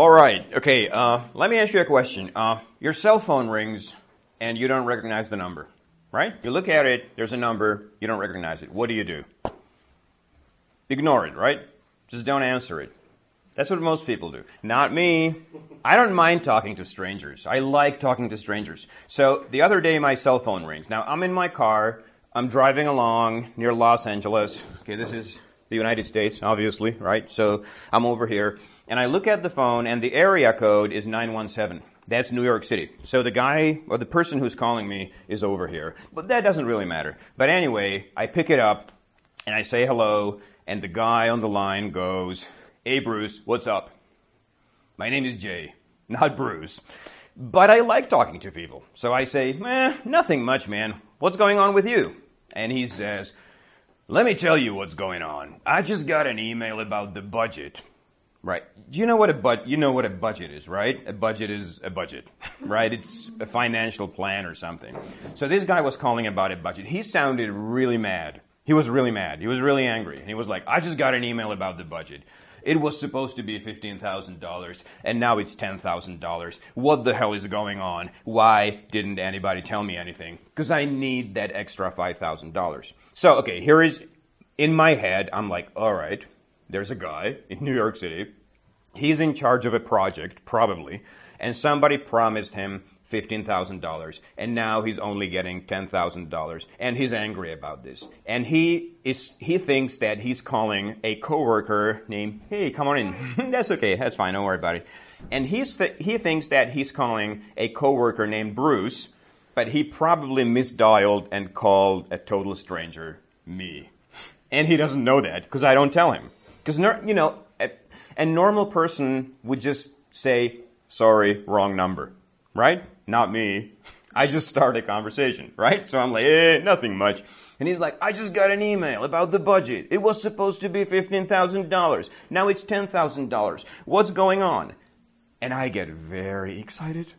All right. Okay. Uh, let me ask you a question. Uh, your cell phone rings and you don't recognize the number, right? You look at it, there's a number, you don't recognize it. What do you do? Ignore it, right? Just don't answer it. That's what most people do. Not me. I don't mind talking to strangers. I like talking to strangers. So the other day my cell phone rings. Now I'm in my car. I'm driving along near Los Angeles. Okay, this is the United States, obviously, right? So I'm over here and I look at the phone and the area code is 917. That's New York City. So the guy or the person who's calling me is over here. But that doesn't really matter. But anyway, I pick it up and I say hello and the guy on the line goes, Hey Bruce, what's up? My name is Jay, not Bruce. But I like talking to people. So I say, eh, nothing much, man. What's going on with you? And he says, let me tell you what's going on. I just got an email about the budget. Right. Do you know what a you know what a budget is, right? A budget is a budget, right? It's a financial plan or something. So this guy was calling about a budget. He sounded really mad. He was really mad. He was really angry. And he was like, I just got an email about the budget. It was supposed to be $15,000 and now it's $10,000. What the hell is going on? Why didn't anybody tell me anything? Because I need that extra $5,000. So, okay, here is, in my head, I'm like, all right, there's a guy in New York City. He's in charge of a project, probably, and somebody promised him $15,000 and now he's only getting $10,000 and he's angry about this. And he is, he thinks that he's calling a coworker named, hey, come on in. that's okay. That's fine. Don't worry about it. And he's th- he thinks that he's calling a coworker named Bruce, but he probably misdialed and called a total stranger me. And he doesn't know that because I don't tell him. Because, you know, a, a normal person would just say, sorry, wrong number right? Not me. I just started a conversation, right? So I'm like, eh, nothing much. And he's like, I just got an email about the budget. It was supposed to be $15,000. Now it's $10,000. What's going on? And I get very excited.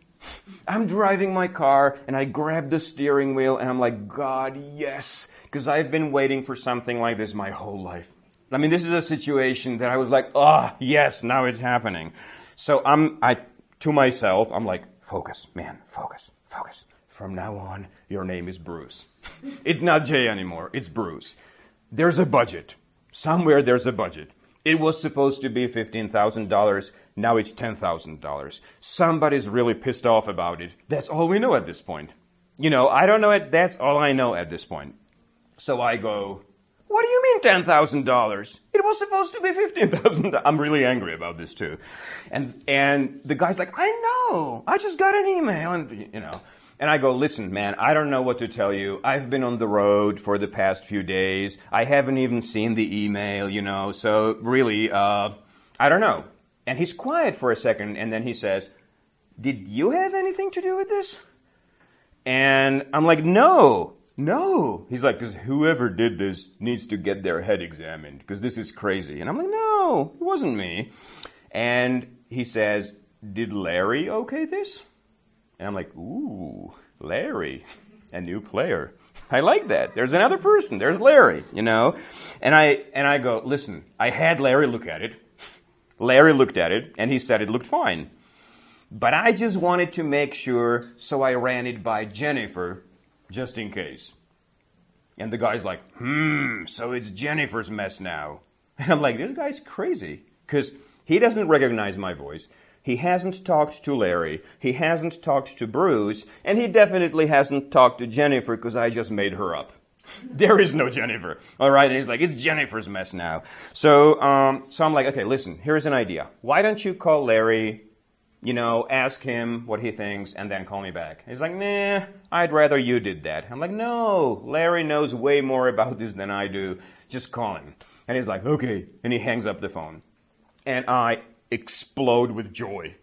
I'm driving my car and I grab the steering wheel and I'm like, God, yes. Because I've been waiting for something like this my whole life. I mean, this is a situation that I was like, oh, yes, now it's happening. So I'm, I, to myself, I'm like, Focus, man, focus, focus. From now on, your name is Bruce. it's not Jay anymore, it's Bruce. There's a budget. Somewhere there's a budget. It was supposed to be $15,000. Now it's $10,000. Somebody's really pissed off about it. That's all we know at this point. You know, I don't know it. That's all I know at this point. So I go, what do you mean $10,000? It was supposed to be 15,000. I'm really angry about this too. And, and the guy's like, I know. I just got an email and, you know, and I go, listen, man, I don't know what to tell you. I've been on the road for the past few days. I haven't even seen the email, you know, so really, uh, I don't know. And he's quiet for a second and then he says, did you have anything to do with this? And I'm like, no, no. He's like, because whoever did this needs to get their head examined because this is crazy. And I'm like, no, it wasn't me. And he says, did Larry okay this? And I'm like, ooh, Larry, a new player. I like that. There's another person. There's Larry, you know? And I, and I go, listen, I had Larry look at it. Larry looked at it and he said it looked fine. But I just wanted to make sure, so I ran it by Jennifer just in case. And the guy's like, hmm, so it's Jennifer's mess now. And I'm like, this guy's crazy. Because he doesn't recognize my voice. He hasn't talked to Larry. He hasn't talked to Bruce. And he definitely hasn't talked to Jennifer because I just made her up. there is no Jennifer. All right. And he's like, it's Jennifer's mess now. So, um, so I'm like, okay, listen, here's an idea. Why don't you call Larry you know, ask him what he thinks and then call me back. He's like, nah, I'd rather you did that. I'm like, no, Larry knows way more about this than I do. Just call him. And he's like, okay. And he hangs up the phone. And I explode with joy.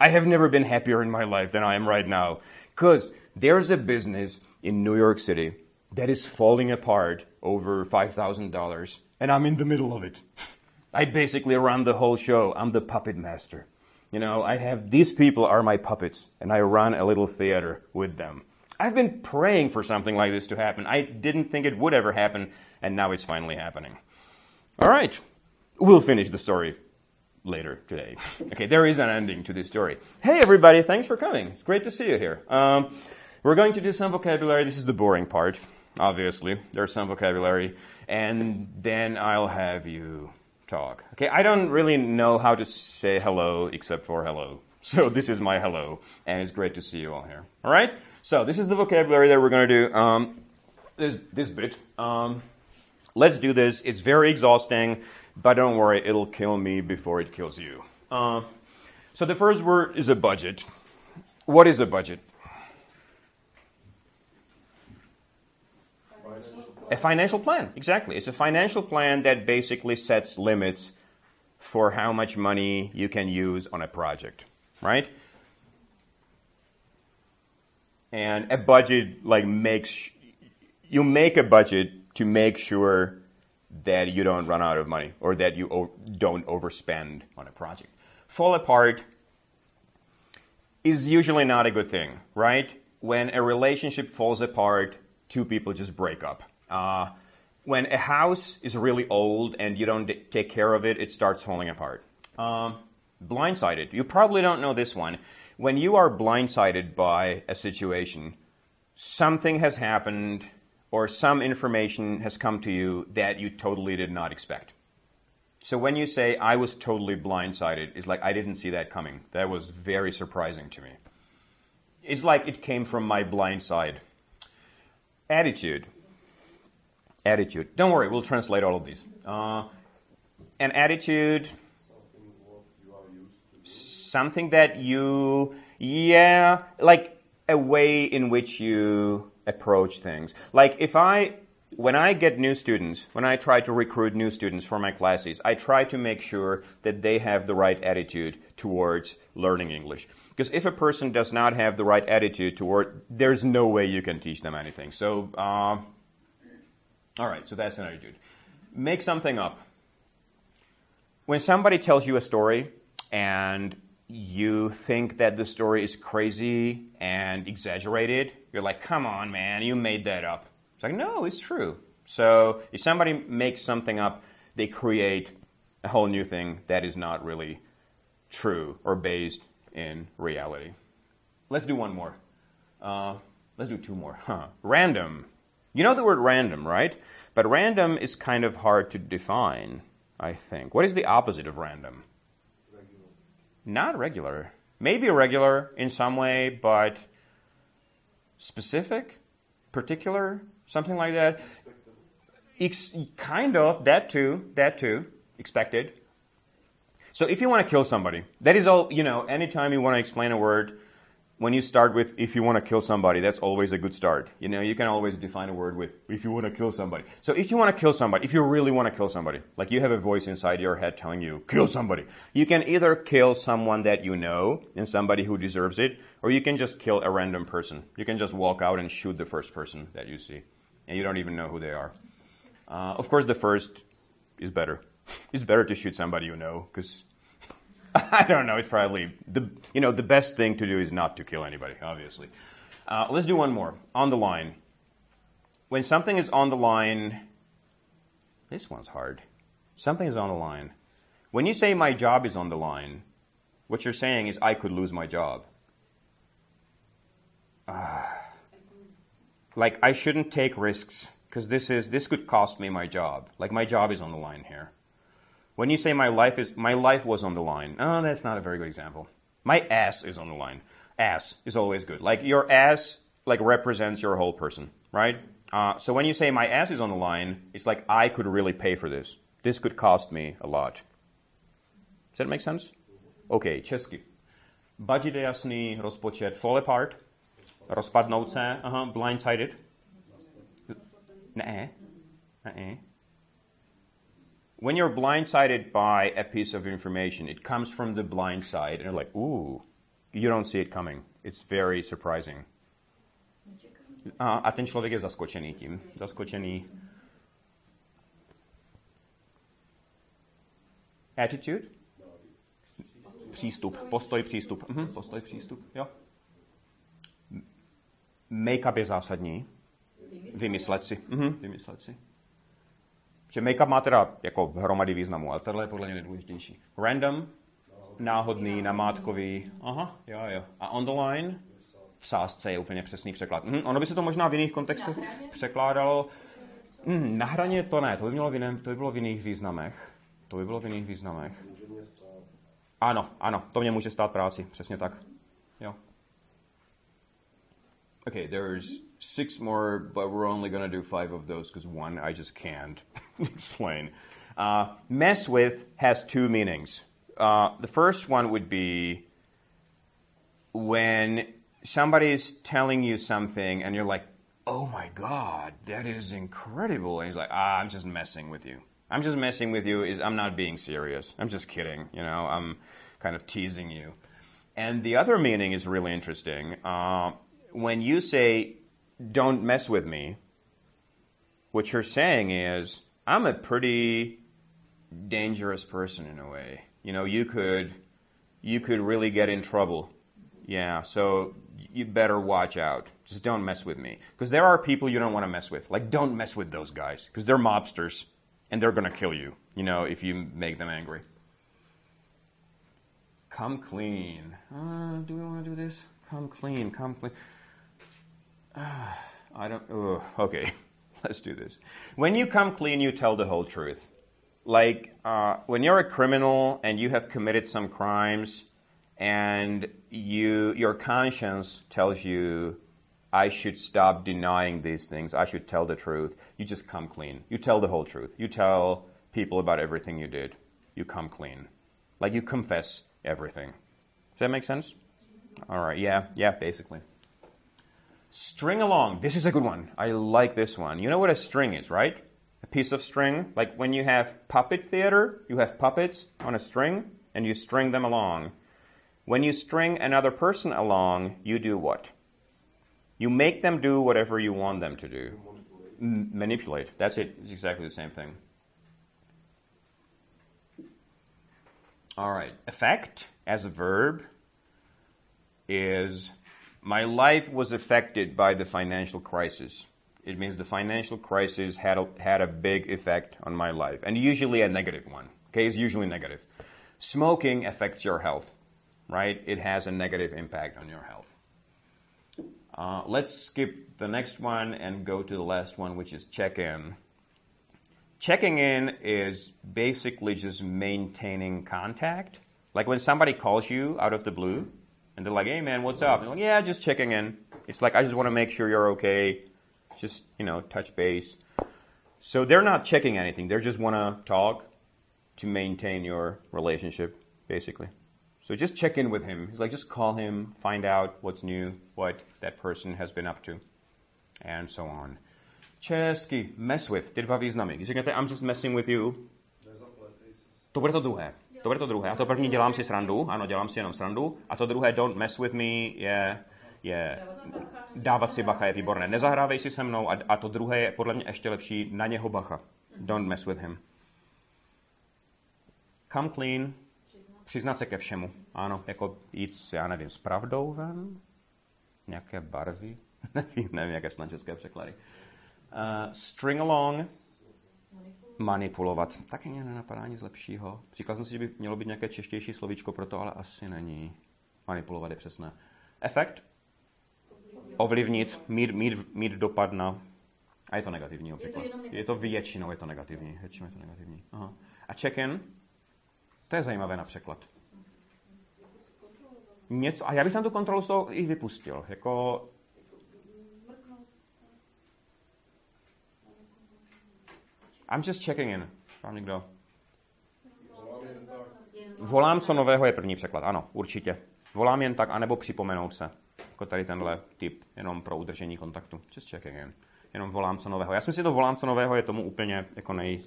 I have never been happier in my life than I am right now. Because there's a business in New York City that is falling apart over $5,000 and I'm in the middle of it. I basically run the whole show. I'm the puppet master. You know, I have these people are my puppets, and I run a little theater with them. I've been praying for something like this to happen. I didn't think it would ever happen, and now it's finally happening. All right, we'll finish the story later today. okay, there is an ending to this story. Hey everybody, thanks for coming. It's great to see you here. Um, we're going to do some vocabulary. This is the boring part, obviously. There's some vocabulary. And then I'll have you talk. Okay, I don't really know how to say hello except for hello. So this is my hello, and it's great to see you all here. All right? So this is the vocabulary that we're going to do. Um, this, this bit. Um, let's do this. It's very exhausting, but don't worry, it'll kill me before it kills you. Uh, so the first word is a budget. What is a budget? A financial plan, exactly. It's a financial plan that basically sets limits for how much money you can use on a project, right? And a budget like makes you make a budget to make sure that you don't run out of money or that you don't overspend on a project. Fall apart is usually not a good thing, right? When a relationship falls apart, two people just break up. Uh, when a house is really old and you don't d- take care of it, it starts falling apart. Um, blindsided. You probably don't know this one. When you are blindsided by a situation, something has happened or some information has come to you that you totally did not expect. So when you say, I was totally blindsided, it's like, I didn't see that coming. That was very surprising to me. It's like it came from my blind side. Attitude. Attitude. Don't worry, we'll translate all of these. Uh, an attitude, something that you, yeah, like a way in which you approach things. Like if I, when I get new students, when I try to recruit new students for my classes, I try to make sure that they have the right attitude towards learning English. Because if a person does not have the right attitude toward, there's no way you can teach them anything. So, uh, all right, so that's an attitude. Make something up. When somebody tells you a story and you think that the story is crazy and exaggerated, you're like, come on, man, you made that up. It's like, no, it's true. So if somebody makes something up, they create a whole new thing that is not really true or based in reality. Let's do one more. Uh, let's do two more. Huh. Random. You know the word random, right? But random is kind of hard to define, I think. What is the opposite of random? Regular. Not regular. Maybe regular in some way, but specific, particular, something like that. Ex- kind of that too, that too, expected. So if you want to kill somebody, that is all, you know, anytime you want to explain a word, when you start with if you want to kill somebody, that's always a good start. You know, you can always define a word with if you want to kill somebody. So if you want to kill somebody, if you really want to kill somebody, like you have a voice inside your head telling you, kill somebody, you can either kill someone that you know and somebody who deserves it, or you can just kill a random person. You can just walk out and shoot the first person that you see, and you don't even know who they are. Uh, of course, the first is better. It's better to shoot somebody you know, because I don't know. It's probably the you know the best thing to do is not to kill anybody. Obviously, uh, let's do one more on the line. When something is on the line, this one's hard. Something is on the line. When you say my job is on the line, what you're saying is I could lose my job. Uh, like I shouldn't take risks because this is this could cost me my job. Like my job is on the line here. When you say my life is my life was on the line, oh, that's not a very good example. My ass is on the line. Ass is always good. Like your ass like represents your whole person, right? Uh, so when you say my ass is on the line, it's like I could really pay for this. This could cost me a lot. Does that make sense? Okay, česky. Budget je jasný, rozpočet fall apart, rozpadnout se, aha, blindsided. Ne, ne when you're blindsided by a piece of information, it comes from the blind side, and you're like, ooh, you don't see it coming. It's very surprising. A, a ten člověk je zaskočený tím. Zaskočený. Attitude? Přístup. Postoj, přístup. Mhm, postoj, přístup, jo. Make-up je zásadní. Vymyslet si. Mhm, vymyslet si. Že make-up má teda jako hromady významu, ale tohle je podle mě nejdůležitější. Random, náhodný, namátkový. Aha, jo, jo. A on the line? V sázce je úplně přesný překlad. Hm, ono by se to možná v jiných kontextech překládalo. Hm, na hraně to ne, to by, mělo v jiném, to by bylo v jiných významech. To by bylo v jiných významech. Ano, ano, to mě může stát práci, přesně tak. Jo. Okay, there's six more, but we're only going to do five of those because one I just can't explain. Uh, mess with has two meanings. Uh, the first one would be when somebody's telling you something and you're like, oh my God, that is incredible. And he's like, ah, I'm just messing with you. I'm just messing with you. Is I'm not being serious. I'm just kidding. You know, I'm kind of teasing you. And the other meaning is really interesting. Uh, when you say, don't mess with me, what you're saying is, I'm a pretty dangerous person in a way. You know, you could, you could really get in trouble. Yeah, so you better watch out. Just don't mess with me. Because there are people you don't want to mess with. Like, don't mess with those guys. Because they're mobsters. And they're going to kill you, you know, if you make them angry. Come clean. Uh, do we want to do this? Come clean, come clean. Uh, I don't. Uh, okay, let's do this. When you come clean, you tell the whole truth. Like uh, when you're a criminal and you have committed some crimes, and you your conscience tells you, I should stop denying these things. I should tell the truth. You just come clean. You tell the whole truth. You tell people about everything you did. You come clean. Like you confess everything. Does that make sense? All right. Yeah. Yeah. Basically. String along. This is a good one. I like this one. You know what a string is, right? A piece of string. Like when you have puppet theater, you have puppets on a string and you string them along. When you string another person along, you do what? You make them do whatever you want them to do. M- manipulate. That's it. It's exactly the same thing. All right. Effect as a verb is my life was affected by the financial crisis. It means the financial crisis had a, had a big effect on my life, and usually a negative one. Okay, it's usually negative. Smoking affects your health, right? It has a negative impact on your health. Uh, let's skip the next one and go to the last one, which is check in. Checking in is basically just maintaining contact. Like when somebody calls you out of the blue and they're like, hey man, what's up? And Like, yeah, just checking in. It's like, I just want to make sure you're okay. Just, you know, touch base. So they're not checking anything. They just want to talk to maintain your relationship, basically. So just check in with him. He's Like, just call him, find out what's new, what that person has been up to, and so on. Česky, mess with, ty dva významy. Když řeknete I'm just messing with you, to bude to druhé. To bude to druhé. A to první dělám si srandu, ano, dělám si jenom srandu. A to druhé don't mess with me je, je dávat si bacha je výborné. Nezahrávej si se mnou. A, a to druhé je podle mě ještě lepší, na něho bacha. Don't mess with him. Come clean, přiznat se ke všemu. Ano, jako jít, já nevím, s pravdou ven, nějaké barvy, nevím, nevím, jaké jsou české překlady. Uh, string along, manipulovat. Taky mě nenapadá nic lepšího. Říkal jsem si, že by mělo být nějaké češtější slovíčko pro to, ale asi není. Manipulovat je přesné. Efekt? Ovlivnit, mít, mít, mít dopad na... A je to negativní obvykle. Je to, je to většinou je to negativní. Většinou je to negativní. Aha. A check-in? To je zajímavé na překlad. Něco, a já bych tam tu kontrolu z toho i vypustil. Jako I'm just checking in. Vám někdo? Volám, co nového je první překlad. Ano, určitě. Volám jen tak, anebo připomenout se. Jako tady tenhle typ, jenom pro udržení kontaktu. Just checking in. Jenom volám, co nového. Já si myslím, že to volám, co nového je tomu úplně jako nej,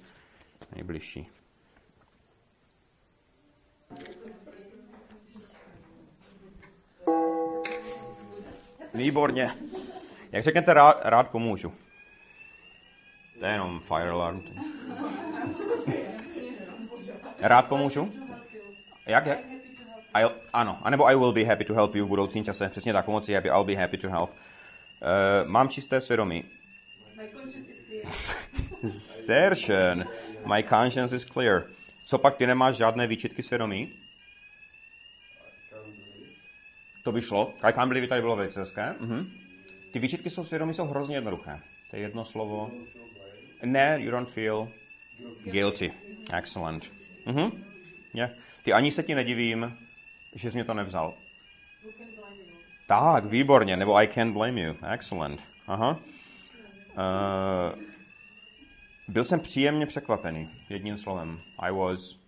nejbližší. Výborně. Jak řeknete, rád, rád pomůžu. To je jenom fire alarm. Rád pomůžu? Jak? jak? I'll, ano, anebo I will be happy to help you v budoucím čase. Přesně tak, pomoci happy, I'll be happy to help. Uh, mám čisté svědomí. Schön. My conscience is clear. Co pak ty nemáš žádné výčitky svědomí? To by šlo. I can't believe tady bylo velice hezké. Mhm. Ty výčitky jsou svědomí jsou hrozně jednoduché. To je jedno slovo. Ne, you don't feel guilty. Excellent. Mhm. Yeah. Ty ani se ti nedivím, že jsi mě to nevzal. Tak, výborně, nebo I can't blame you. Excellent. Aha. Uh, byl jsem příjemně překvapený, jedním slovem. I was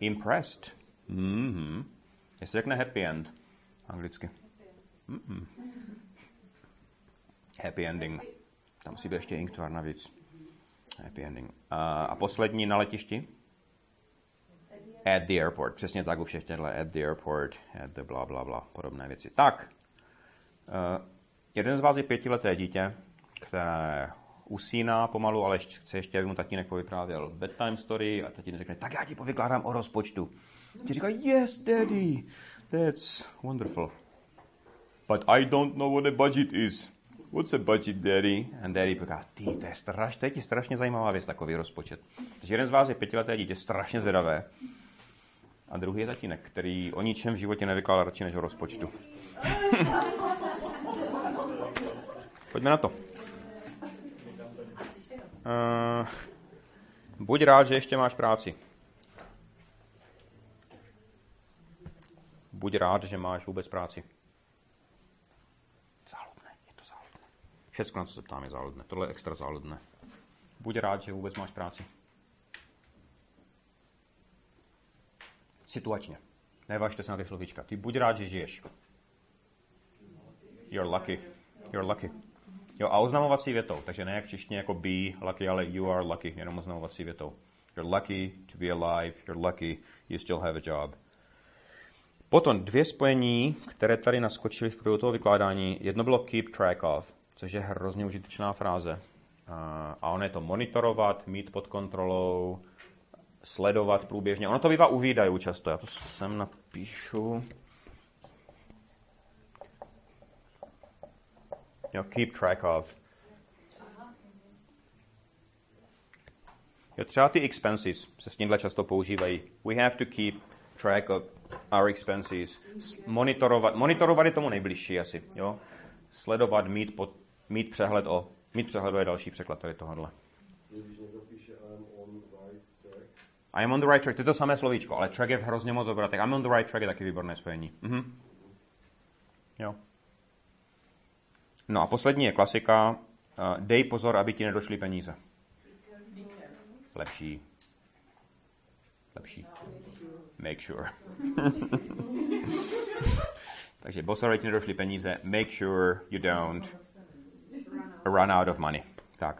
impressed. Mm-hmm. Jestli řekne happy end, anglicky. Mm-mm. Happy ending. Tam musí být ještě inktvar navíc. Happy ending. Uh, a poslední na letišti? At the airport. Přesně tak u všech těchto. At the airport, at the bla bla bla, podobné věci. Tak, uh, jeden z vás je pětileté dítě, které usíná pomalu, ale ještě, chce ještě, aby mu tatínek povyprávěl bedtime story a tatínek řekne, tak já ti povykládám o rozpočtu. Ti říká, yes, daddy, that's wonderful. But I don't know what a budget is. What's a budget, daddy? And daddy říká, ty, to je, straš, to je ti strašně zajímavá věc, takový rozpočet. Takže jeden z vás je pětileté dítě, strašně zvědavé. A druhý je tatínek, který o ničem v životě nevykládá radši než o rozpočtu. Pojďme na to. Uh, buď rád, že ještě máš práci. Buď rád, že máš vůbec práci. Záludné, je to záludné. Všechno, na co se ptám, je záludné. Tohle je extra záludné. Buď rád, že vůbec máš práci. Situačně. Nevažte se na ty slovíčka. Ty buď rád, že žiješ. You're lucky. You're lucky. Jo, a oznamovací větou, takže ne jak češtině jako be lucky, ale you are lucky, jenom oznamovací větou. You're lucky to be alive, you're lucky, you still have a job. Potom dvě spojení, které tady naskočily v průběhu toho vykládání. Jedno bylo keep track of, což je hrozně užitečná fráze. A ono je to monitorovat, mít pod kontrolou, sledovat průběžně. Ono to bývá u výdajů často. Já to sem napíšu. know, keep track of. Jo, třeba ty expenses se s tímhle často používají. We have to keep track of our expenses. Monitorovat, monitorovat je tomu nejbližší asi. Jo? Sledovat, mít, pod, mít přehled o, mít přehled o je další překlad tady tohohle. Když někdo píše I'm on the right track. I'm on the right track, to je to samé slovíčko, ale track je hrozně moc dobré, tak I'm on the right track je taky výborné spojení. Mhm. Jo. No a poslední je klasika. Uh, dej pozor, aby ti nedošly peníze. Lepší. Lepší. Make sure. Takže pozor, aby ti nedošly peníze. Make sure you don't run out of money. Tak.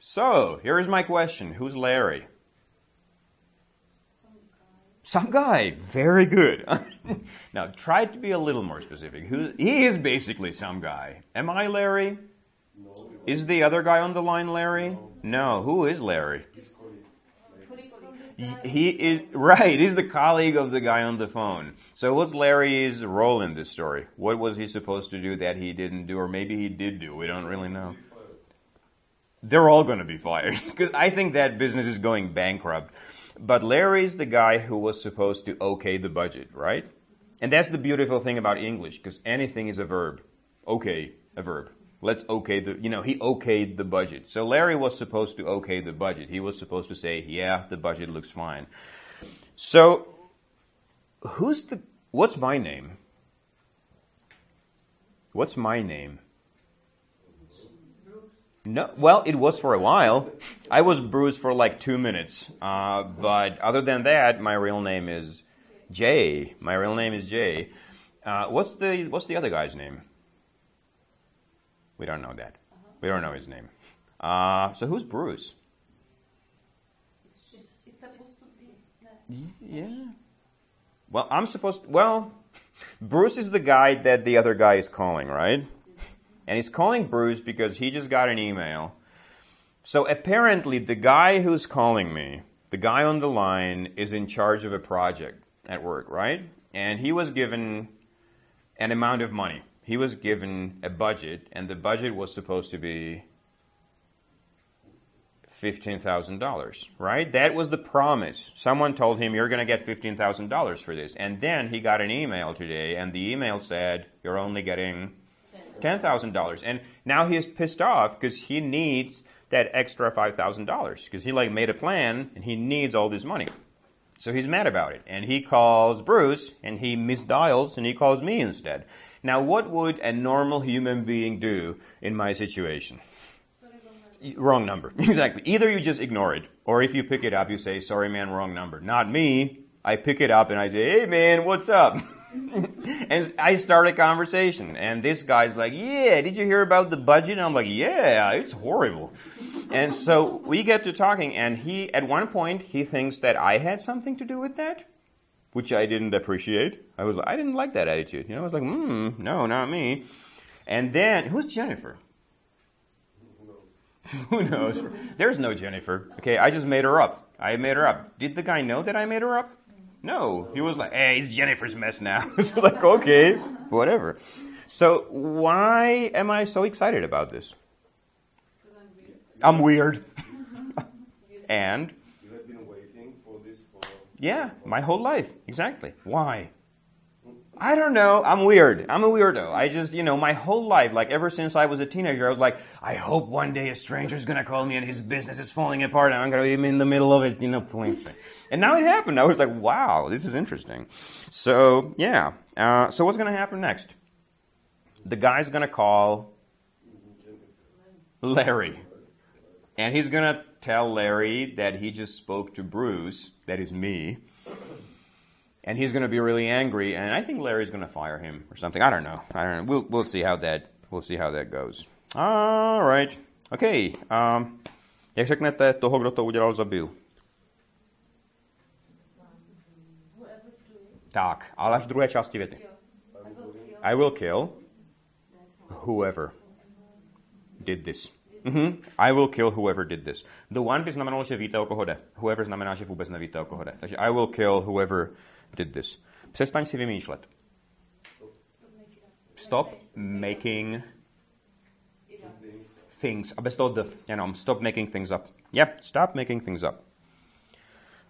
So, here is my question. Who's Larry? Some guy. Very good. now, try to be a little more specific. Who, he is basically some guy. Am I Larry? No. Is the other guy on the line Larry? No. no. Who is Larry? He is right. He's the colleague of the guy on the phone. So, what's Larry's role in this story? What was he supposed to do that he didn't do, or maybe he did do? We don't really know. They're all going to be fired because I think that business is going bankrupt. But Larry's the guy who was supposed to okay the budget, right? And that's the beautiful thing about English, because anything is a verb. Okay, a verb. Let's okay the, you know, he okayed the budget. So Larry was supposed to okay the budget. He was supposed to say, yeah, the budget looks fine. So, who's the, what's my name? What's my name? No, well, it was for a while. I was Bruce for like two minutes. Uh, but other than that, my real name is Jay. My real name is Jay. Uh, what's the What's the other guy's name? We don't know that. We don't know his name. Uh, so who's Bruce? It's, it's supposed to be. Yeah. Well, I'm supposed. To, well, Bruce is the guy that the other guy is calling, right? And he's calling Bruce because he just got an email. So apparently, the guy who's calling me, the guy on the line, is in charge of a project at work, right? And he was given an amount of money. He was given a budget, and the budget was supposed to be $15,000, right? That was the promise. Someone told him, you're going to get $15,000 for this. And then he got an email today, and the email said, you're only getting $10,000. And now he is pissed off because he needs that extra $5,000 because he like made a plan and he needs all this money. So he's mad about it. And he calls Bruce and he misdials and he calls me instead. Now what would a normal human being do in my situation? wrong number. exactly. Either you just ignore it, or if you pick it up, you say, sorry man, wrong number. Not me. I pick it up and I say, hey man, what's up? and I start a conversation, and this guy's like, yeah, did you hear about the budget? And I'm like, yeah, it's horrible. and so we get to talking, and he, at one point, he thinks that I had something to do with that, which I didn't appreciate. I was, I didn't like that attitude. You know, I was like, hmm, no, not me. And then, who's Jennifer? Who knows? There's no Jennifer. Okay, I just made her up. I made her up. Did the guy know that I made her up? No. He was like, hey, it's Jennifer's mess now. like, okay, whatever. So why am I so excited about this? I'm weird. and? You have been waiting for this for... Yeah, my whole life. Exactly. Why? I don't know. I'm weird. I'm a weirdo. I just, you know, my whole life, like ever since I was a teenager, I was like, I hope one day a stranger's gonna call me and his business is falling apart and I'm gonna be in the middle of it, you know, pulling And now it happened. I was like, wow, this is interesting. So, yeah. Uh, so what's gonna happen next? The guy's gonna call Larry. And he's gonna tell Larry that he just spoke to Bruce, that is me, and he's going to be really angry, and I think Larry's going to fire him or something. I don't know. I don't know. We'll we'll see how that we'll see how that goes. All right. Okay. Um, jak řeknete toho, kdo to udělal, zabil? Tak, ale až v druhé části věty. I will kill whoever did this. Mm-hmm. I will kill whoever did this. The one by znamenalo, že víte, o koho jde. Whoever znamená, že vůbec nevíte, o koho jde. Takže I will kill whoever did this. Přestaň si vymýšlet. Stop making things. A bez toho the, jenom stop making things up. Yeah, stop making things up.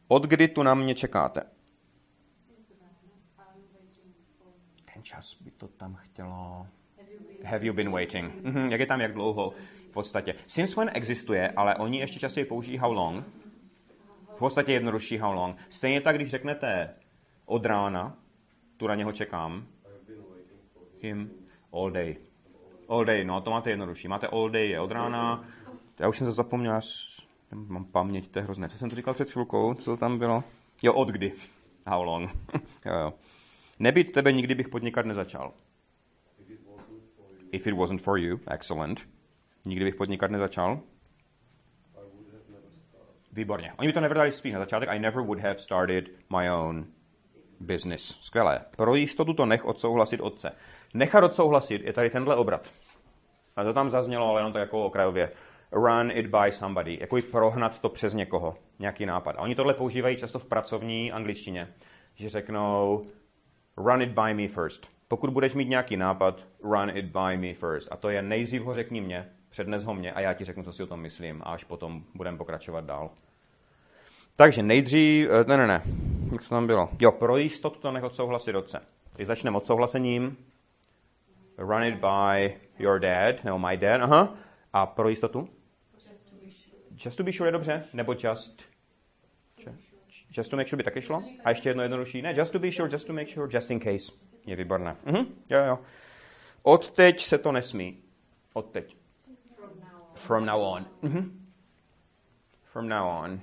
Od kdy tu na mě čekáte? Ten čas by to tam chtělo. Have you been waiting? Mm-hmm. Jak je tam, jak dlouho? V podstatě. Since when existuje, ale oni ještě častěji použijí how long. V podstatě jednodušší how long. Stejně tak, když řeknete od rána, tu na něho čekám. Him all day. All day, no to máte jednodušší. Máte all day je od rána. Já už jsem se zapomněl, mám paměť, to je hrozné. Co jsem to říkal před chvilkou? Co to tam bylo? Jo, od kdy. How long? jo, jo. Nebýt tebe, nikdy bych podnikat nezačal. If it wasn't for you, excellent. Nikdy bych podnikat nezačal. Výborně. Oni by to nevrdali spíš na začátek. I never would have started my own business. Skvělé. Pro jistotu to nech odsouhlasit otce. Nechat odsouhlasit je tady tenhle obrat. A to tam zaznělo, ale jenom tak jako okrajově. Run it by somebody. Jako prohnat to přes někoho. Nějaký nápad. A oni tohle používají často v pracovní angličtině. Že řeknou run it by me first. Pokud budeš mít nějaký nápad, run it by me first. A to je nejdřív ho řekni mě, přednes ho mě a já ti řeknu, co si o tom myslím a až potom budeme pokračovat dál. Takže nejdřív, eh, ne, ne, ne, jak to tam bylo? Jo, pro jistotu to nech odsouhlasit otce. Když začneme odsouhlasením, run it by your dad, nebo my dad, aha, a pro jistotu? Just to be sure je dobře, nebo just, just to make sure by taky šlo? A ještě jedno jednodušší, ne, just to be sure, just to make sure, just in case. Je výborné. Mhm, jo, jo. Od teď se to nesmí. Od teď. From now on. Mhm. From now on.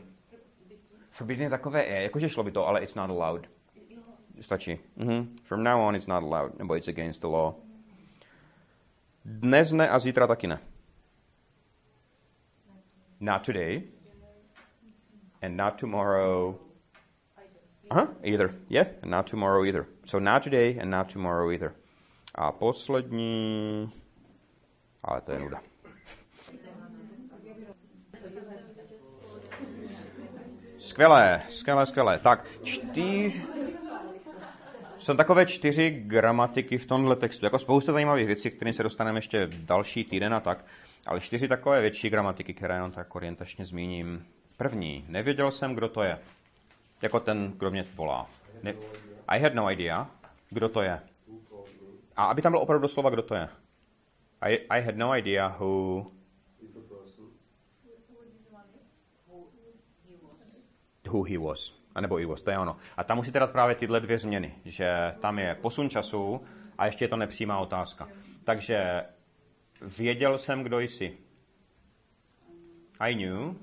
Forbidden je takové e, jakože šlo by to, ale it's not allowed. Stačí. Mm-hmm. From now on it's not allowed, nebo it's against the law. Dnes ne a zítra taky ne. Not today. And not tomorrow. Uh-huh, either. Yeah, and not tomorrow either. So not today and not tomorrow either. A poslední... Ale to je nuda. Skvělé, skvělé, skvělé. Tak, čtyř... Jsou takové čtyři gramatiky v tomhle textu. Jako spousta zajímavých věcí, kterým se dostaneme ještě další týden a tak. Ale čtyři takové větší gramatiky, které jenom tak orientačně zmíním. První. Nevěděl jsem, kdo to je. Jako ten, kdo mě volá. Ne, I had no idea, kdo to je. A aby tam bylo opravdu slova, kdo to je. I, I had no idea who, who he was. A nebo he was, to je ono. A tam musíte dát právě tyhle dvě změny, že tam je posun času a ještě je to nepřímá otázka. Takže věděl jsem, kdo jsi. I knew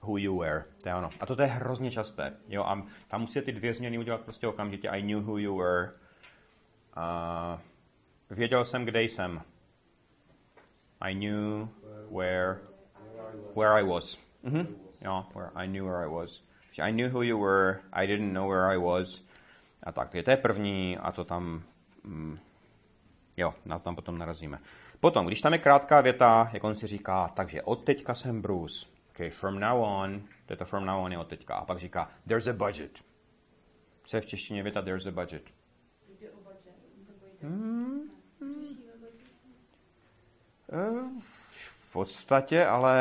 who you were. To je ono. A to je hrozně časté. Jo, a tam musíte ty dvě změny udělat prostě okamžitě. I knew who you were. A věděl jsem, kde jsem. I knew where, where I was. Mhm. Jo, where I knew where I was. I knew who you were, I didn't know where I was. A tak, to je první a to tam, mm, jo, na to tam potom narazíme. Potom, když tam je krátká věta, jak on si říká, takže od teďka jsem Bruce. Okay, from now on, to je to from now on je od teďka. A pak říká, there's a budget. Co je v češtině věta, there's a budget? Hmm, hmm. Eh, V podstatě, ale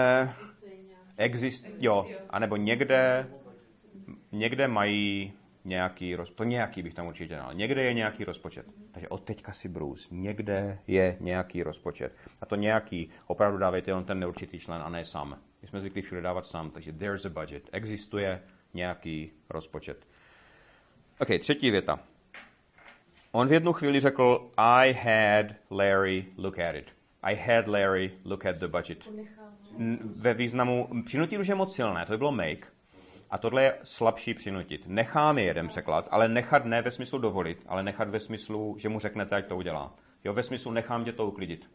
exist, jo, anebo někde, někde mají nějaký rozpočet, to nějaký bych tam určitě dal, někde je nějaký rozpočet. Takže od teďka si Bruce, někde je nějaký rozpočet. A to nějaký, opravdu dávejte on ten neurčitý člen a ne sám. My jsme zvyklí všude dávat sám, takže there's a budget, existuje nějaký rozpočet. OK, třetí věta. On v jednu chvíli řekl, I had Larry look at it. I had Larry look at the budget. Ve významu, přinutit už je moc silné, to by bylo make. A tohle je slabší přinutit. Nechám je jeden překlad, ale nechat ne ve smyslu dovolit, ale nechat ve smyslu, že mu řeknete, ať to udělá. Jo, ve smyslu nechám tě to uklidit.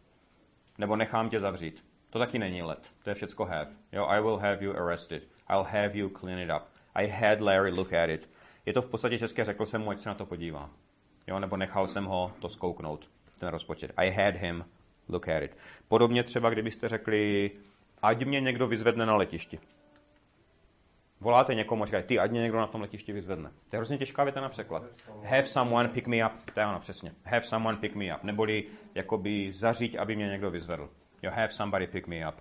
Nebo nechám tě zavřít. To taky není let. To je všecko have. Jo, I will have you arrested. I'll have you clean it up. I had Larry look at it. Je to v podstatě české, řekl jsem mu, ať se na to podívá. Jo, nebo nechal jsem ho to zkouknout, ten rozpočet. I had him look at it. Podobně třeba, kdybyste řekli, ať mě někdo vyzvedne na letišti. Voláte někomu a říkáte, ty, ať mě někdo na tom letišti vyzvedne. To je hrozně těžká věta na překlad. Have someone pick me up. To je ono, přesně. Have someone pick me up. Neboli jakoby zaříť, aby mě někdo vyzvedl. Jo, have somebody pick me up.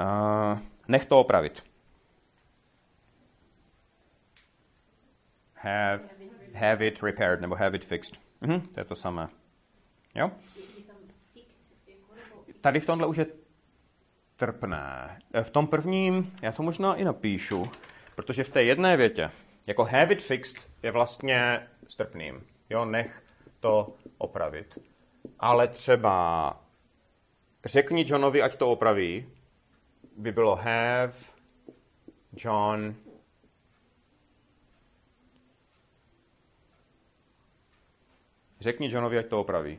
Uh, nech to opravit. Have, have it repaired, nebo have it fixed. Mhm, to je to samé. Jo? Tady v tomhle už je trpné. E, V tom prvním, já to možná i napíšu, protože v té jedné větě, jako have it fixed je vlastně strpným. Jo, nech to opravit. Ale třeba řekni Johnovi, ať to opraví, by bylo have John Řekni Johnovi, ať to opraví.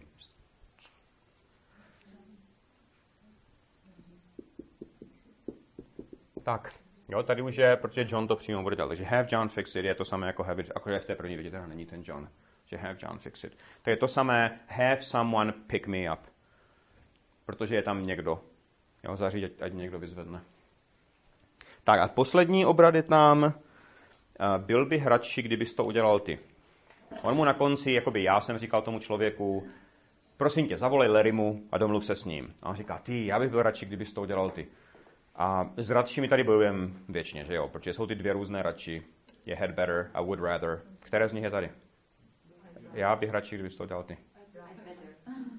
Tak, jo, tady už je, protože John to přímo bude dělat. Takže have John fix it je to samé jako have it, akorát v té první větě teda není ten John. Že have John fix it. To je to samé have someone pick me up. Protože je tam někdo. Jo, zařídit, ať, ať někdo vyzvedne. Tak a poslední obrat je tam, uh, byl by hradší, kdybys to udělal ty. On mu na konci, jakoby já jsem říkal tomu člověku, prosím tě, zavolej Larrymu a domluv se s ním. A on říká, ty, já bych byl radši, kdybys to udělal ty. A s radšími tady bojujeme věčně, že jo? Protože jsou ty dvě různé radši. Je had better a would rather. Které z nich je tady? Já bych radši, kdybys to udělal ty.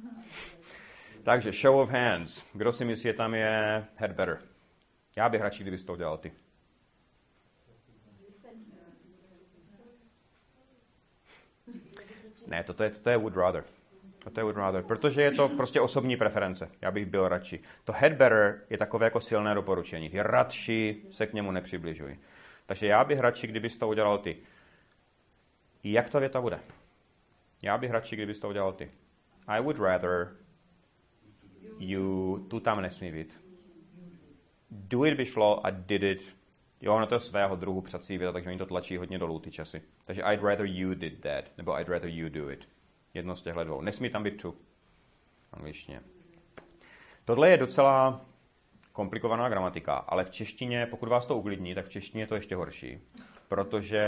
Takže show of hands. Kdo si myslí, že tam je had better? Já bych radši, kdybys to udělal ty. Ne, toto je, toto je would rather. Toto je would protože je to prostě osobní preference. Já bych byl radši. To had better je takové jako silné doporučení. Ty radši se k němu nepřibližuj. Takže já bych radši, kdybys to udělal ty. Jak ta věta bude? Já bych radši, kdybys to udělal ty. I would rather you, tu tam nesmí být. Do it by šlo a did it. Jo, ono to je svého druhu přací věta, takže oni to tlačí hodně dolů ty časy. Takže I'd rather you did that, nebo I'd rather you do it. Jedno z těchto dvou. Nesmí tam být to. Angličtině. Tohle je docela komplikovaná gramatika, ale v češtině, pokud vás to uklidní, tak v češtině je to ještě horší. Protože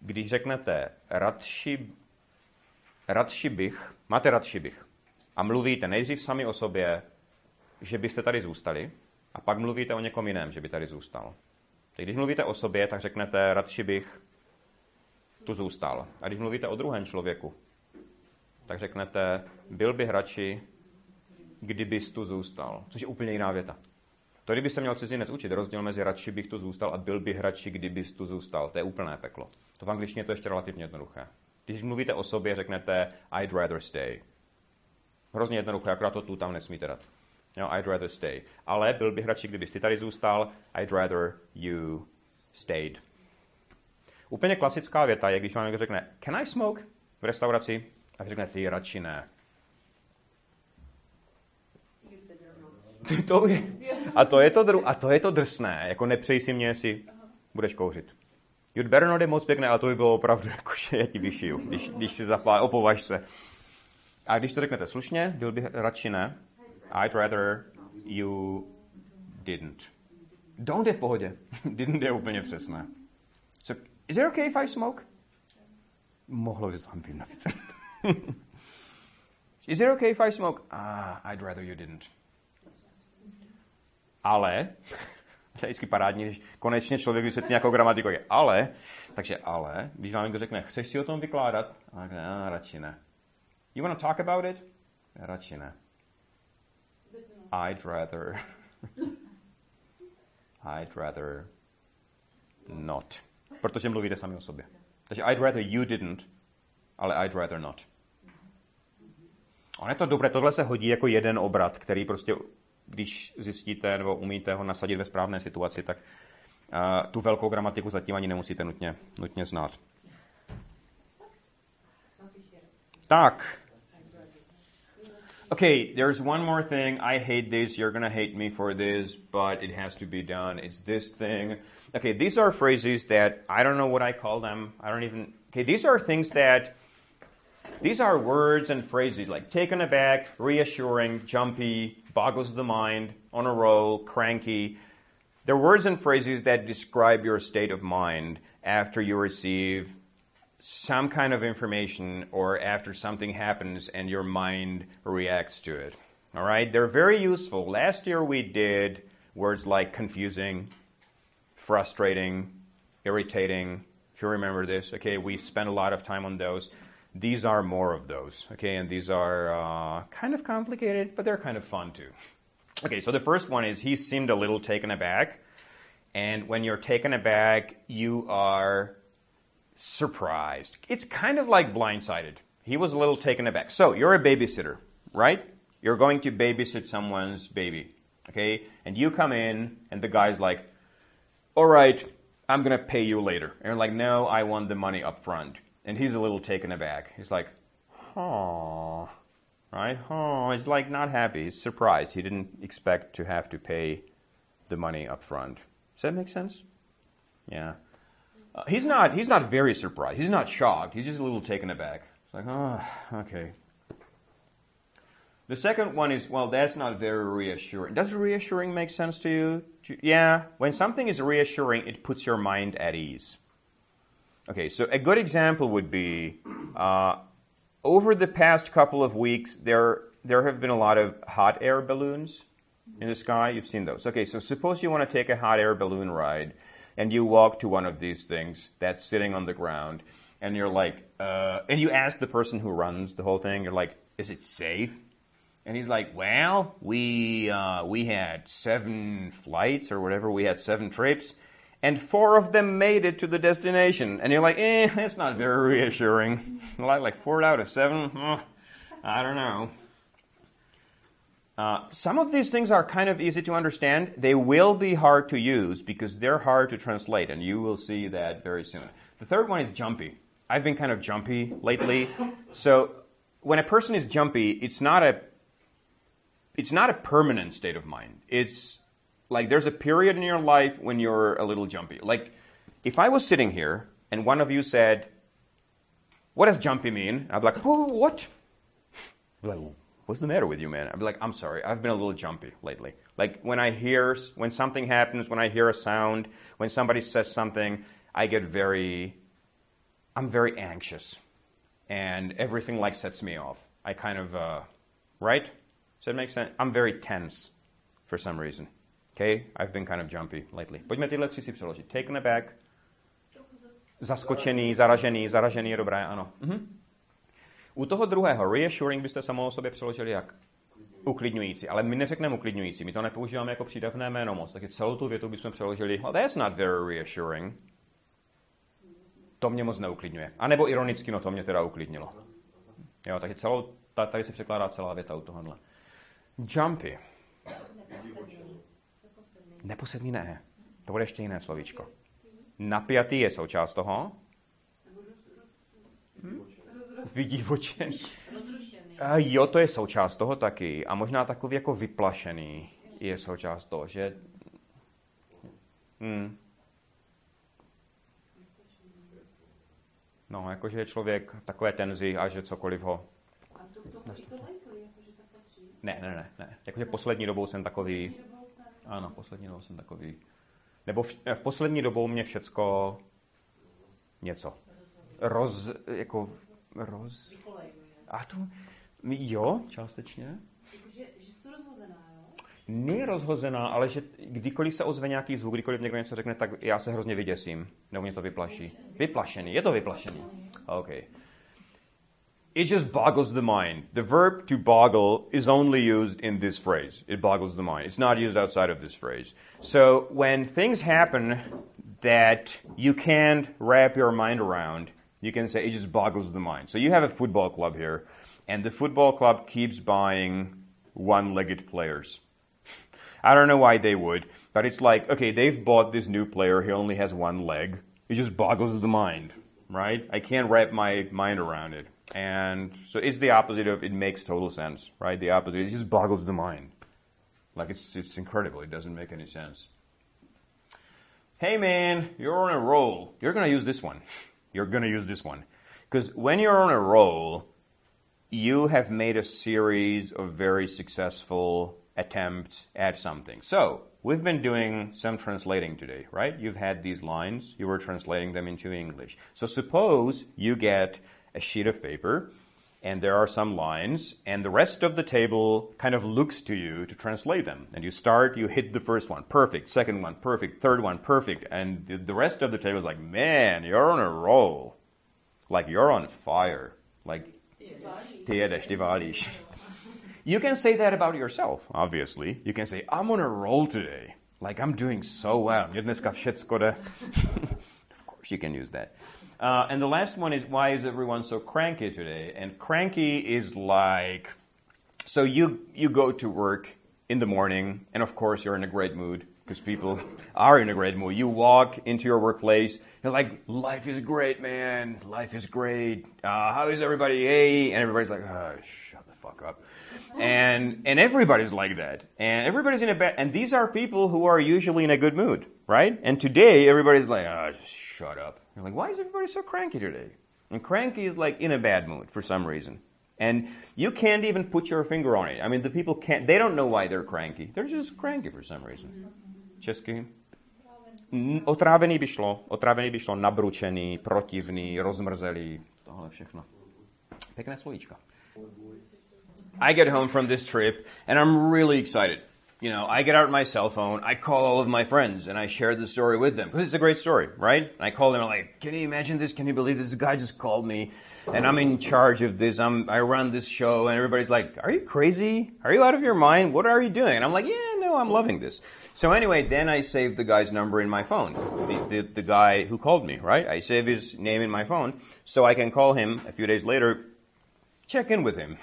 když řeknete radši, radši bych, máte radši bych a mluvíte nejdřív sami o sobě, že byste tady zůstali a pak mluvíte o někom jiném, že by tady zůstal. Tak když mluvíte o sobě, tak řeknete radši bych tu zůstal. A když mluvíte o druhém člověku, tak řeknete byl bych radši, kdybys tu zůstal. Což je úplně jiná věta. To, kdyby se měl cizinec učit, rozdíl mezi radši bych tu zůstal a byl bych radši, kdybys tu zůstal. To je úplné peklo. To v angličtině je to ještě relativně jednoduché. Když mluvíte o sobě, řeknete I'd rather stay. Hrozně jednoduché, akorát to tu tam nesmíte dát. Jo, I'd rather stay. Ale byl bych radši, kdybys ty tady zůstal. I'd rather you stayed. Úplně klasická věta je, když vám někdo řekne Can I smoke? v restauraci a řeknete ty radši ne. To je, a, to je to, dru, a to je to drsné, jako nepřej si mě, jestli budeš kouřit. You'd better not je moc pěkné, ale to by bylo opravdu, jako, že já ti vyšiju, když, když si zaplá, opovaž se. A když to řeknete slušně, byl bych radši ne. I'd rather you didn't. Don't je v pohodě. didn't je úplně přesné. So, is it okay if I smoke? Mohlo by to tam být Is it okay if I smoke? Ah, I'd rather you didn't. Ale, to je vždycky parádní, když konečně člověk vysvětlí nějakou gramatiku. Ale, takže ale, když vám někdo řekne, chceš si o tom vykládat? A řekne, ah, radši ne. You want to talk about it? Radši ne. I'd rather. I'd rather not. Protože mluvíte sami o sobě. Takže I'd rather you didn't, ale I'd rather not. On je to dobré, tohle se hodí jako jeden obrat, který prostě, když zjistíte nebo umíte ho nasadit ve správné situaci, tak uh, tu velkou gramatiku zatím ani nemusíte nutně, nutně znát. Tak, Okay, there's one more thing. I hate this. You're to hate me for this, but it has to be done. It's this thing. Okay, these are phrases that I don't know what I call them. I don't even. Okay, these are things that. These are words and phrases like taken aback, reassuring, jumpy, boggles the mind, on a roll, cranky. They're words and phrases that describe your state of mind after you receive some kind of information or after something happens and your mind reacts to it. All right? They're very useful. Last year we did words like confusing, frustrating, irritating. If you remember this, okay, we spent a lot of time on those. These are more of those, okay, and these are uh, kind of complicated, but they're kind of fun too. Okay, so the first one is he seemed a little taken aback. And when you're taken aback, you are surprised. It's kind of like blindsided. He was a little taken aback. So, you're a babysitter, right? You're going to babysit someone's baby, okay? And you come in, and the guy's like, all right, I'm going to pay you later. And you're like, no, I want the money up front. And he's a little taken aback. He's like, oh, right? Oh, he's like not happy. He's surprised. He didn't expect to have to pay the money up front. Does that make sense? Yeah. Uh, he's not. He's not very surprised. He's not shocked. He's just a little taken aback. It's like, oh, okay. The second one is, well, that's not very reassuring. Does reassuring make sense to you? Yeah. When something is reassuring, it puts your mind at ease. Okay, so a good example would be uh, over the past couple of weeks, there there have been a lot of hot air balloons in the sky. You've seen those. Okay, so suppose you want to take a hot air balloon ride and you walk to one of these things that's sitting on the ground, and you're like, uh, and you ask the person who runs the whole thing, you're like, is it safe? And he's like, well, we uh, we had seven flights or whatever, we had seven trips, and four of them made it to the destination. And you're like, eh, that's not very reassuring. like like four out of seven, oh, I don't know. Uh, some of these things are kind of easy to understand. They will be hard to use because they're hard to translate, and you will see that very soon. The third one is jumpy. I've been kind of jumpy lately. So when a person is jumpy, it's not a it's not a permanent state of mind. It's like there's a period in your life when you're a little jumpy. Like if I was sitting here and one of you said, "What does jumpy mean?" I'd be like, "What?" I'd like, what's the matter with you, man? I'd be like, I'm sorry, I've been a little jumpy lately. Like when I hear, when something happens, when I hear a sound, when somebody says something, I get very I'm very anxious, and everything like sets me off. I kind of, uh, right? Does that make sense? I'm very tense for some reason. Okay, I've been kind of jumpy lately. Pojďme tyhle tři si přeložit. Taken aback, zaskočený, zaražený, zaražený je dobré, ano. Mhm. U toho druhého, reassuring byste samo o sobě přeložili jak? Uklidňující, ale my neřekneme uklidňující, my to nepoužíváme jako přídavné jméno moc, takže celou tu větu bychom přeložili, well, that's not very reassuring. To mě moc neuklidňuje. A nebo ironicky, no to mě teda uklidnilo. Jo, takže celou, tady se překládá celá věta u tohohle. Jumpy. Neposedný ne. To bude ještě jiné slovíčko. Napjatý je součást toho. Hm? Vydivočený. A jo, to je součást toho taky. A možná takový jako vyplašený je součást toho, že... Hmm. No, jakože je člověk takové tenzi a že cokoliv ho... Ne, ne, ne, ne. Jakože poslední dobou jsem takový... Ano, poslední dobou jsem takový... Nebo v, v poslední dobou mě všecko něco. Roz, jako, roz... A to, jo, částečně. Jakože, že jsi rozhozená, jo? Ne rozhozená, ale že kdykoliv se ozve nějaký zvuk, kdykoliv někdo něco řekne, tak já se hrozně vyděsím. Nebo mě to vyplaší. Vyplašený, je to vyplašený. Okay. It just boggles the mind. The verb to boggle is only used in this phrase. It boggles the mind. It's not used outside of this phrase. So when things happen that you can't wrap your mind around, you can say it just boggles the mind. So you have a football club here, and the football club keeps buying one legged players. I don't know why they would, but it's like, okay, they've bought this new player, he only has one leg. It just boggles the mind, right? I can't wrap my mind around it. And so it's the opposite of it makes total sense, right? The opposite, it just boggles the mind. Like it's, it's incredible, it doesn't make any sense. Hey man, you're on a roll. You're gonna use this one. You're gonna use this one. Because when you're on a roll, you have made a series of very successful attempts at something. So, we've been doing some translating today, right? You've had these lines, you were translating them into English. So, suppose you get a sheet of paper and there are some lines, and the rest of the table kind of looks to you to translate them. And you start, you hit the first one, perfect, second one, perfect, third one, perfect, and the- rest of the table is like, man, you're on a roll. Like you're on fire. Like. You can say that about yourself, obviously. You can say, I'm on a roll today. Like, I'm doing so well. Of course you can use that. Uh, and the last one is, why is everyone so cranky today? And cranky is like, so you, you go to work in the morning, and of course you're in a great mood, because people are in a great mood. You walk into your workplace, you're like, life is great, man. Life is great. Uh, how is everybody? Hey. And everybody's like, oh, shut the fuck up. And, and everybody's like that. And everybody's in a bad, and these are people who are usually in a good mood, right? And today everybody's like, ah, just shut up. You're like, why is everybody so cranky today? And cranky is like in a bad mood for some reason. And you can't even put your finger on it. I mean, the people can't, they don't know why they're cranky. They're just cranky for some reason. Česky? Otrávený by šlo. Otrávený by šlo nabručený, protivný, rozmrzelý. Tohle všechno. Pěkné slovíčka. I get home from this trip and I'm really excited. You know, I get out my cell phone, I call all of my friends and I share the story with them because it's a great story, right? And I call them I'm like, can you imagine this? Can you believe this? guy just called me and I'm in charge of this. I'm, I run this show and everybody's like, are you crazy? Are you out of your mind? What are you doing? And I'm like, yeah, no, I'm loving this. So anyway, then I save the guy's number in my phone. The, the, the guy who called me, right? I save his name in my phone so I can call him a few days later, check in with him.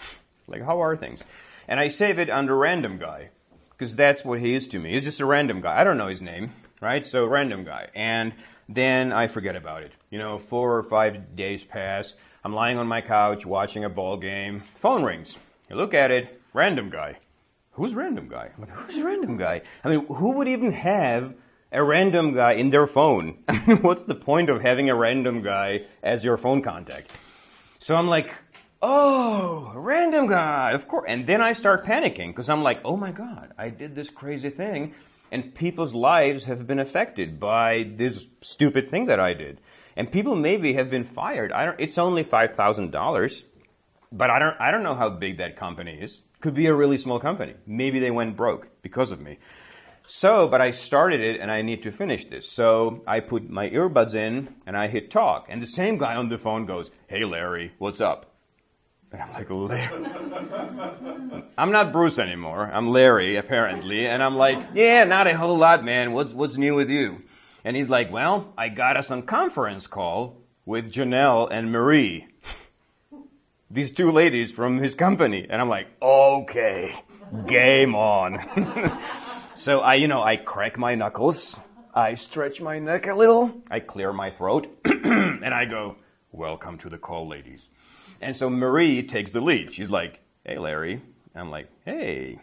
Like, how are things? And I save it under random guy because that's what he is to me. He's just a random guy. I don't know his name, right? So random guy. And then I forget about it. You know, four or five days pass. I'm lying on my couch watching a ball game. Phone rings. You look at it, random guy. Who's random guy? I'm like, who's random guy? I mean, who would even have a random guy in their phone? What's the point of having a random guy as your phone contact? So I'm like, oh, random guy, of course. And then I start panicking because I'm like, oh my God, I did this crazy thing and people's lives have been affected by this stupid thing that I did. And people maybe have been fired. I don't, it's only $5,000, but I don't, I don't know how big that company is. Could be a really small company. Maybe they went broke because of me. So, but I started it and I need to finish this. So I put my earbuds in and I hit talk. And the same guy on the phone goes, Hey Larry, what's up? And I'm like, Larry. I'm not Bruce anymore. I'm Larry, apparently. And I'm like, yeah, not a whole lot, man. What's, what's new with you? And he's like, well, I got us on conference call with Janelle and Marie. These two ladies from his company. And I'm like, okay, game on. so I, you know, I crack my knuckles. I stretch my neck a little. I clear my throat. and I go, welcome to the call, ladies. And so Marie takes the lead. She's like, hey, Larry. I'm like, hey.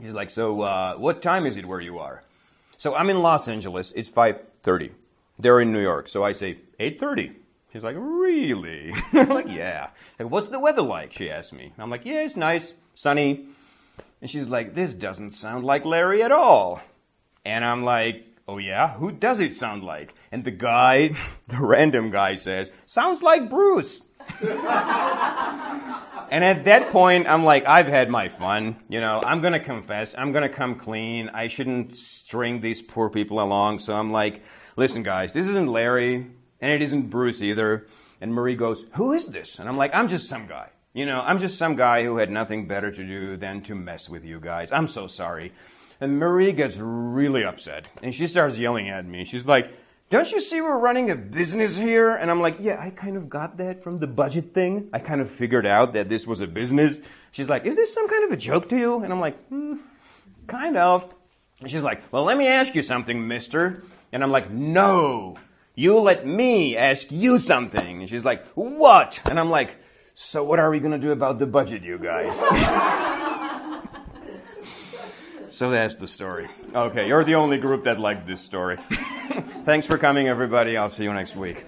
He's like, so uh, what time is it where you are? So I'm in Los Angeles. It's 5:30. They're in New York. So I say 8:30. She's like, really? I'm like, yeah. Like, what's the weather like? She asked me. I'm like, yeah, it's nice, sunny. And she's like, this doesn't sound like Larry at all. And I'm like, oh yeah, who does it sound like? And the guy, the random guy says, sounds like Bruce. and at that point, I'm like, I've had my fun. You know, I'm gonna confess. I'm gonna come clean. I shouldn't string these poor people along. So I'm like, listen guys, this isn't Larry, and it isn't Bruce either. And Marie goes, who is this? And I'm like, I'm just some guy. You know, I'm just some guy who had nothing better to do than to mess with you guys. I'm so sorry. And Marie gets really upset. And she starts yelling at me. She's like, don't you see we're running a business here? And I'm like, yeah, I kind of got that from the budget thing. I kind of figured out that this was a business. She's like, is this some kind of a joke to you? And I'm like, hmm, kind of. And she's like, well, let me ask you something, mister. And I'm like, no, you let me ask you something. And she's like, what? And I'm like, so what are we going to do about the budget, you guys? so that's the story. Okay, you're the only group that liked this story. Thanks for coming, everybody. I'll see you next week.